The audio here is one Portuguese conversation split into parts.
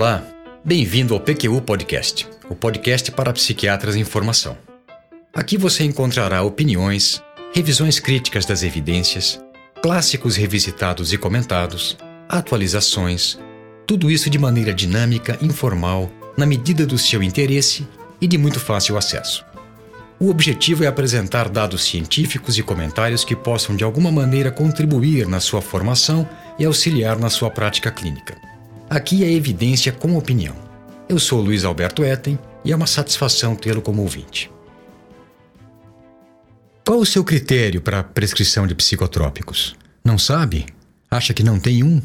Olá, bem-vindo ao PQU Podcast, o podcast para psiquiatras em formação. Aqui você encontrará opiniões, revisões críticas das evidências, clássicos revisitados e comentados, atualizações, tudo isso de maneira dinâmica, informal, na medida do seu interesse e de muito fácil acesso. O objetivo é apresentar dados científicos e comentários que possam de alguma maneira contribuir na sua formação e auxiliar na sua prática clínica. Aqui é evidência com opinião. Eu sou Luiz Alberto Etten e é uma satisfação tê-lo como ouvinte. Qual o seu critério para prescrição de psicotrópicos? Não sabe? Acha que não tem um?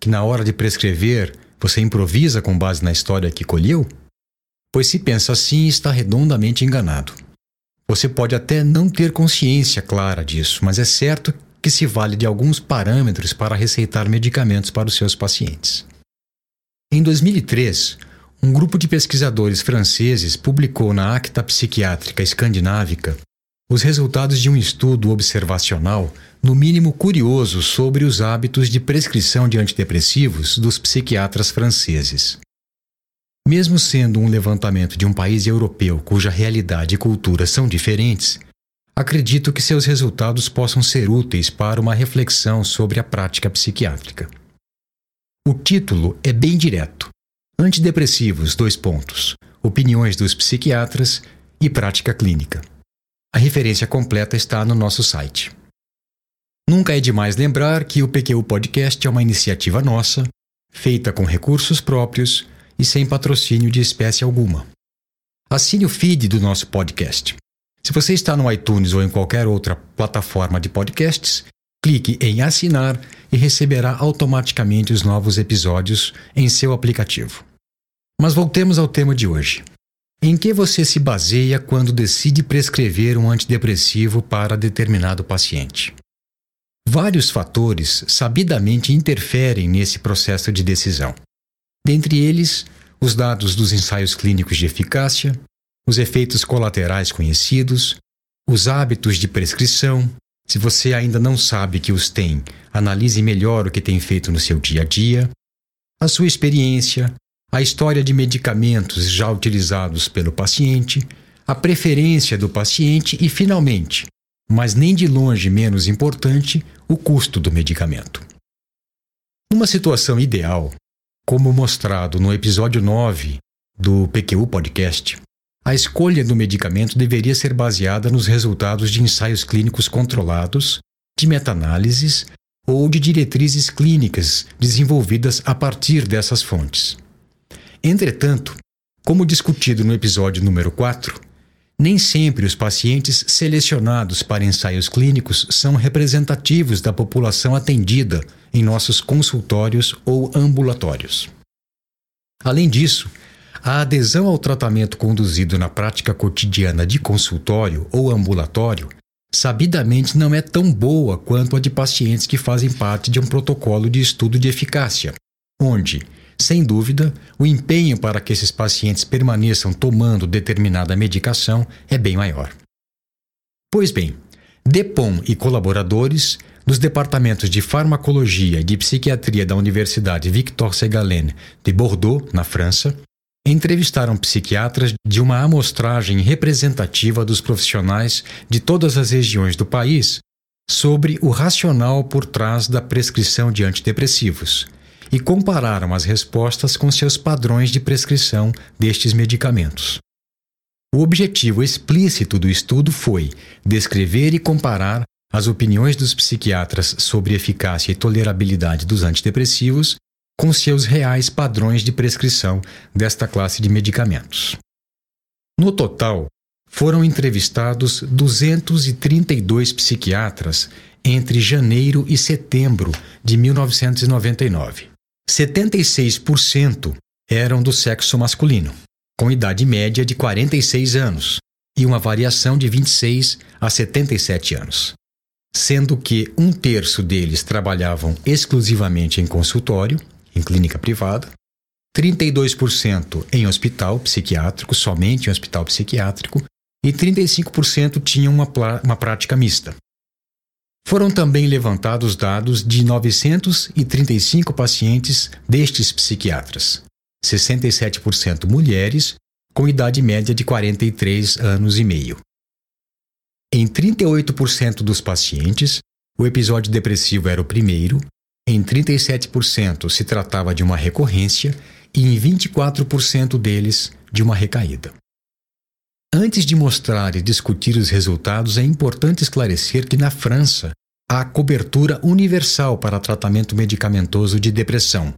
Que na hora de prescrever você improvisa com base na história que colheu? Pois se pensa assim, está redondamente enganado. Você pode até não ter consciência clara disso, mas é certo que se vale de alguns parâmetros para receitar medicamentos para os seus pacientes. Em 2003, um grupo de pesquisadores franceses publicou na Acta Psiquiátrica Escandinávica os resultados de um estudo observacional, no mínimo curioso, sobre os hábitos de prescrição de antidepressivos dos psiquiatras franceses. Mesmo sendo um levantamento de um país europeu cuja realidade e cultura são diferentes, acredito que seus resultados possam ser úteis para uma reflexão sobre a prática psiquiátrica. O título é bem direto: Antidepressivos, dois pontos, opiniões dos psiquiatras e prática clínica. A referência completa está no nosso site. Nunca é demais lembrar que o PQ Podcast é uma iniciativa nossa, feita com recursos próprios e sem patrocínio de espécie alguma. Assine o feed do nosso podcast. Se você está no iTunes ou em qualquer outra plataforma de podcasts, clique em assinar e receberá automaticamente os novos episódios em seu aplicativo. Mas voltemos ao tema de hoje. Em que você se baseia quando decide prescrever um antidepressivo para determinado paciente? Vários fatores sabidamente interferem nesse processo de decisão. Dentre eles, os dados dos ensaios clínicos de eficácia, os efeitos colaterais conhecidos, os hábitos de prescrição. Se você ainda não sabe que os tem, analise melhor o que tem feito no seu dia a dia, a sua experiência, a história de medicamentos já utilizados pelo paciente, a preferência do paciente e, finalmente, mas nem de longe menos importante, o custo do medicamento. Numa situação ideal, como mostrado no episódio 9 do PQU Podcast, a escolha do medicamento deveria ser baseada nos resultados de ensaios clínicos controlados, de meta-análises ou de diretrizes clínicas desenvolvidas a partir dessas fontes. Entretanto, como discutido no episódio número 4, nem sempre os pacientes selecionados para ensaios clínicos são representativos da população atendida em nossos consultórios ou ambulatórios. Além disso, a adesão ao tratamento conduzido na prática cotidiana de consultório ou ambulatório sabidamente não é tão boa quanto a de pacientes que fazem parte de um protocolo de estudo de eficácia, onde, sem dúvida, o empenho para que esses pacientes permaneçam tomando determinada medicação é bem maior. Pois bem, Depon e colaboradores, nos departamentos de farmacologia e de psiquiatria da Universidade Victor Segalen de Bordeaux, na França, entrevistaram psiquiatras de uma amostragem representativa dos profissionais de todas as regiões do país sobre o racional por trás da prescrição de antidepressivos e compararam as respostas com seus padrões de prescrição destes medicamentos. O objetivo explícito do estudo foi descrever e comparar as opiniões dos psiquiatras sobre eficácia e tolerabilidade dos antidepressivos com seus reais padrões de prescrição desta classe de medicamentos. No total, foram entrevistados 232 psiquiatras entre janeiro e setembro de 1999. 76% eram do sexo masculino, com idade média de 46 anos e uma variação de 26 a 77 anos, sendo que um terço deles trabalhavam exclusivamente em consultório, em clínica privada, 32% em hospital psiquiátrico, somente em hospital psiquiátrico, e 35% tinham uma, uma prática mista, foram também levantados dados de 935 pacientes destes psiquiatras, 67% mulheres, com idade média de 43 anos e meio. Em 38% dos pacientes, o episódio depressivo era o primeiro, em 37% se tratava de uma recorrência e em 24% deles de uma recaída. Antes de mostrar e discutir os resultados, é importante esclarecer que na França há cobertura universal para tratamento medicamentoso de depressão,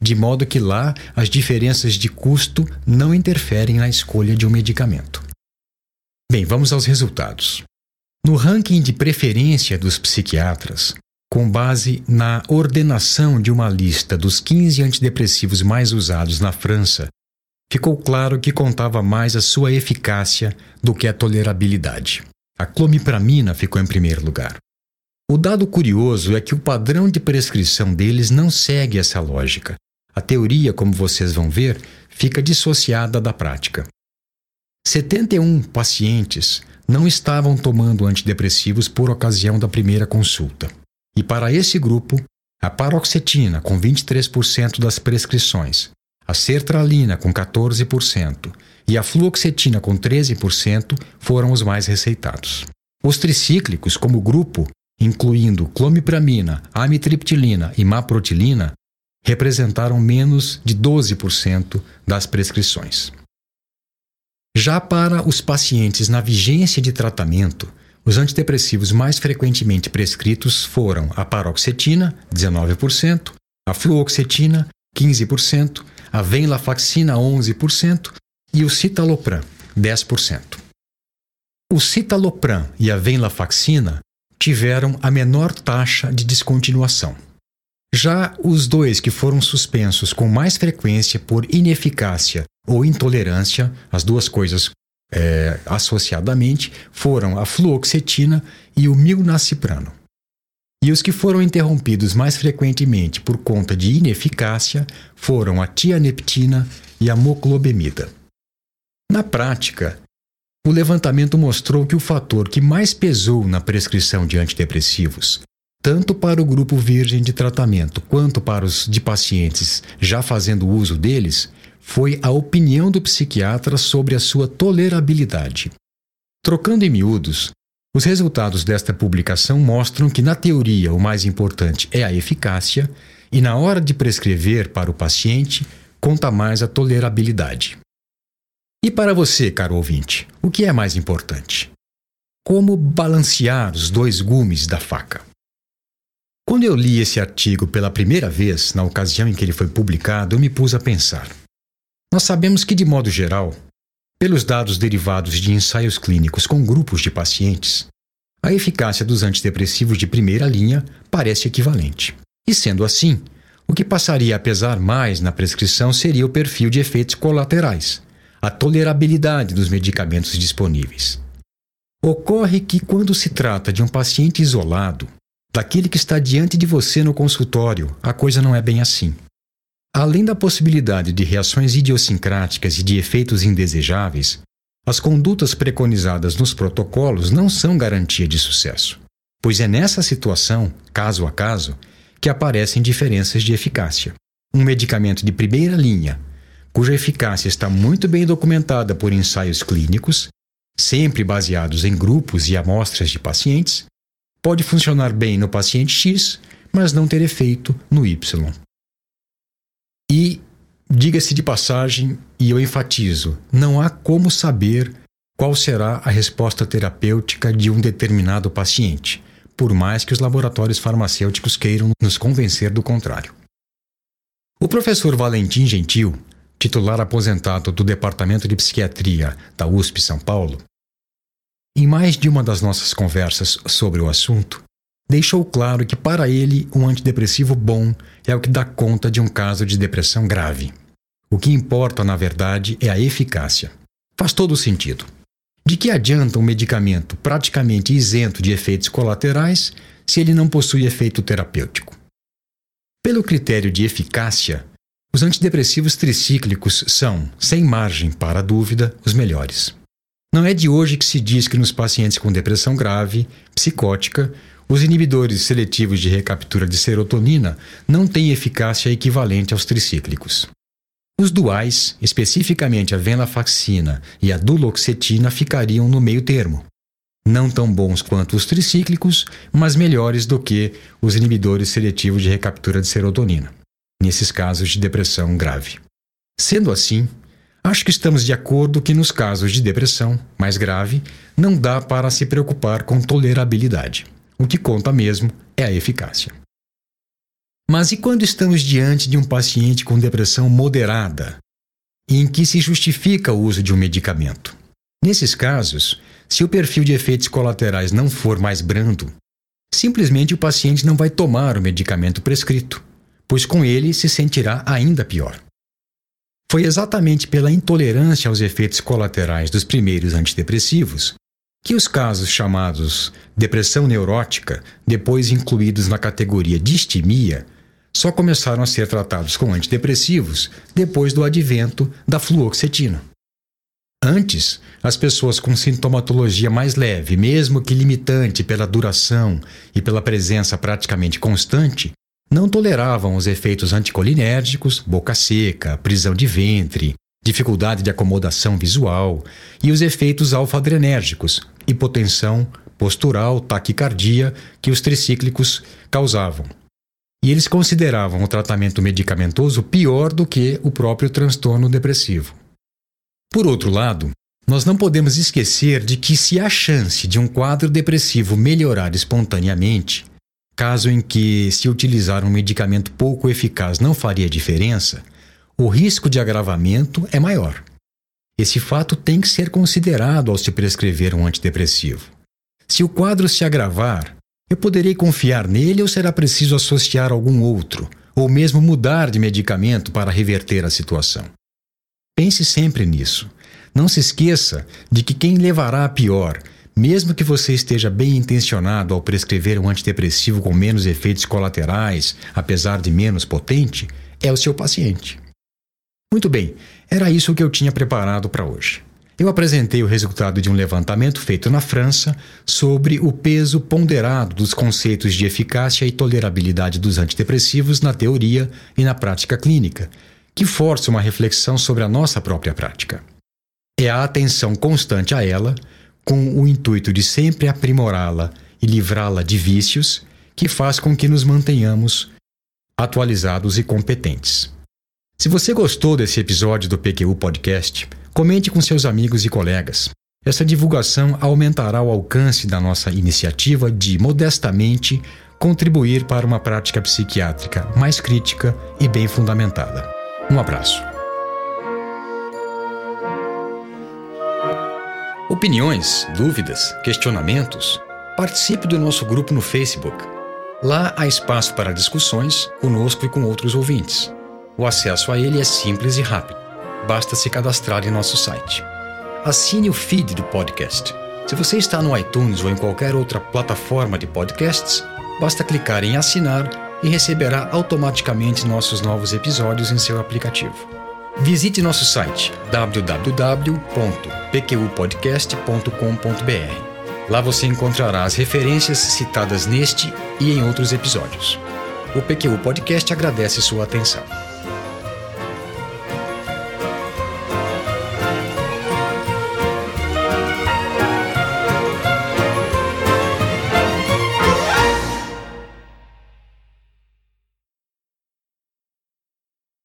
de modo que lá as diferenças de custo não interferem na escolha de um medicamento. Bem, vamos aos resultados. No ranking de preferência dos psiquiatras, com base na ordenação de uma lista dos 15 antidepressivos mais usados na França, ficou claro que contava mais a sua eficácia do que a tolerabilidade. A clomipramina ficou em primeiro lugar. O dado curioso é que o padrão de prescrição deles não segue essa lógica. A teoria, como vocês vão ver, fica dissociada da prática. 71 pacientes não estavam tomando antidepressivos por ocasião da primeira consulta. E para esse grupo, a paroxetina, com 23% das prescrições, a sertralina, com 14%, e a fluoxetina, com 13%, foram os mais receitados. Os tricíclicos, como grupo, incluindo clomipramina, amitriptilina e maprotilina, representaram menos de 12% das prescrições. Já para os pacientes na vigência de tratamento, os antidepressivos mais frequentemente prescritos foram a paroxetina, 19%, a fluoxetina, 15%, a venlafaxina, 11% e o citalopram, 10%. O citalopram e a venlafaxina tiveram a menor taxa de descontinuação. Já os dois que foram suspensos com mais frequência por ineficácia ou intolerância, as duas coisas é, associadamente, foram a fluoxetina e o milnaciprano. E os que foram interrompidos mais frequentemente por conta de ineficácia foram a tianeptina e a moclobemida. Na prática, o levantamento mostrou que o fator que mais pesou na prescrição de antidepressivos tanto para o grupo virgem de tratamento quanto para os de pacientes já fazendo uso deles, foi a opinião do psiquiatra sobre a sua tolerabilidade. Trocando em miúdos, os resultados desta publicação mostram que, na teoria, o mais importante é a eficácia e, na hora de prescrever para o paciente, conta mais a tolerabilidade. E para você, caro ouvinte, o que é mais importante? Como balancear os dois gumes da faca? Quando eu li esse artigo pela primeira vez, na ocasião em que ele foi publicado, eu me pus a pensar. Nós sabemos que, de modo geral, pelos dados derivados de ensaios clínicos com grupos de pacientes, a eficácia dos antidepressivos de primeira linha parece equivalente. E sendo assim, o que passaria a pesar mais na prescrição seria o perfil de efeitos colaterais, a tolerabilidade dos medicamentos disponíveis. Ocorre que, quando se trata de um paciente isolado, daquele que está diante de você no consultório, a coisa não é bem assim. Além da possibilidade de reações idiosincráticas e de efeitos indesejáveis, as condutas preconizadas nos protocolos não são garantia de sucesso, pois é nessa situação, caso a caso, que aparecem diferenças de eficácia. Um medicamento de primeira linha, cuja eficácia está muito bem documentada por ensaios clínicos, sempre baseados em grupos e amostras de pacientes, pode funcionar bem no paciente X, mas não ter efeito no Y. E, diga-se de passagem, e eu enfatizo, não há como saber qual será a resposta terapêutica de um determinado paciente, por mais que os laboratórios farmacêuticos queiram nos convencer do contrário. O professor Valentim Gentil, titular aposentado do Departamento de Psiquiatria da USP São Paulo, em mais de uma das nossas conversas sobre o assunto, deixou claro que para ele um antidepressivo bom é o que dá conta de um caso de depressão grave. O que importa, na verdade, é a eficácia. Faz todo sentido. De que adianta um medicamento praticamente isento de efeitos colaterais se ele não possui efeito terapêutico? Pelo critério de eficácia, os antidepressivos tricíclicos são, sem margem para dúvida, os melhores. Não é de hoje que se diz que nos pacientes com depressão grave, psicótica, os inibidores seletivos de recaptura de serotonina não têm eficácia equivalente aos tricíclicos. Os duais, especificamente a venlafaxina e a duloxetina, ficariam no meio termo. Não tão bons quanto os tricíclicos, mas melhores do que os inibidores seletivos de recaptura de serotonina, nesses casos de depressão grave. Sendo assim, acho que estamos de acordo que nos casos de depressão mais grave, não dá para se preocupar com tolerabilidade. O que conta mesmo é a eficácia. Mas e quando estamos diante de um paciente com depressão moderada, em que se justifica o uso de um medicamento? Nesses casos, se o perfil de efeitos colaterais não for mais brando, simplesmente o paciente não vai tomar o medicamento prescrito, pois com ele se sentirá ainda pior. Foi exatamente pela intolerância aos efeitos colaterais dos primeiros antidepressivos que os casos chamados depressão neurótica, depois incluídos na categoria distimia, só começaram a ser tratados com antidepressivos depois do advento da fluoxetina. Antes, as pessoas com sintomatologia mais leve, mesmo que limitante pela duração e pela presença praticamente constante, não toleravam os efeitos anticolinérgicos, boca seca, prisão de ventre, dificuldade de acomodação visual e os efeitos alfa-adrenérgicos, hipotensão, postural, taquicardia que os tricíclicos causavam e eles consideravam o tratamento medicamentoso pior do que o próprio transtorno depressivo. Por outro lado, nós não podemos esquecer de que, se há chance de um quadro depressivo melhorar espontaneamente, caso em que se utilizar um medicamento pouco eficaz não faria diferença, o risco de agravamento é maior. Esse fato tem que ser considerado ao se prescrever um antidepressivo. Se o quadro se agravar, eu poderei confiar nele ou será preciso associar algum outro, ou mesmo mudar de medicamento para reverter a situação? Pense sempre nisso. Não se esqueça de que quem levará a pior, mesmo que você esteja bem intencionado ao prescrever um antidepressivo com menos efeitos colaterais, apesar de menos potente, é o seu paciente. Muito bem, era isso que eu tinha preparado para hoje eu apresentei o resultado de um levantamento feito na França sobre o peso ponderado dos conceitos de eficácia e tolerabilidade dos antidepressivos na teoria e na prática clínica, que força uma reflexão sobre a nossa própria prática. É a atenção constante a ela, com o intuito de sempre aprimorá-la e livrá-la de vícios, que faz com que nos mantenhamos atualizados e competentes. Se você gostou desse episódio do PQU Podcast, Comente com seus amigos e colegas. Essa divulgação aumentará o alcance da nossa iniciativa de, modestamente, contribuir para uma prática psiquiátrica mais crítica e bem fundamentada. Um abraço. Opiniões, dúvidas, questionamentos? Participe do nosso grupo no Facebook. Lá há espaço para discussões conosco e com outros ouvintes. O acesso a ele é simples e rápido basta se cadastrar em nosso site. Assine o feed do podcast. Se você está no iTunes ou em qualquer outra plataforma de podcasts, basta clicar em assinar e receberá automaticamente nossos novos episódios em seu aplicativo. Visite nosso site www.pqpodcast.com.br. Lá você encontrará as referências citadas neste e em outros episódios. O PQU Podcast agradece sua atenção.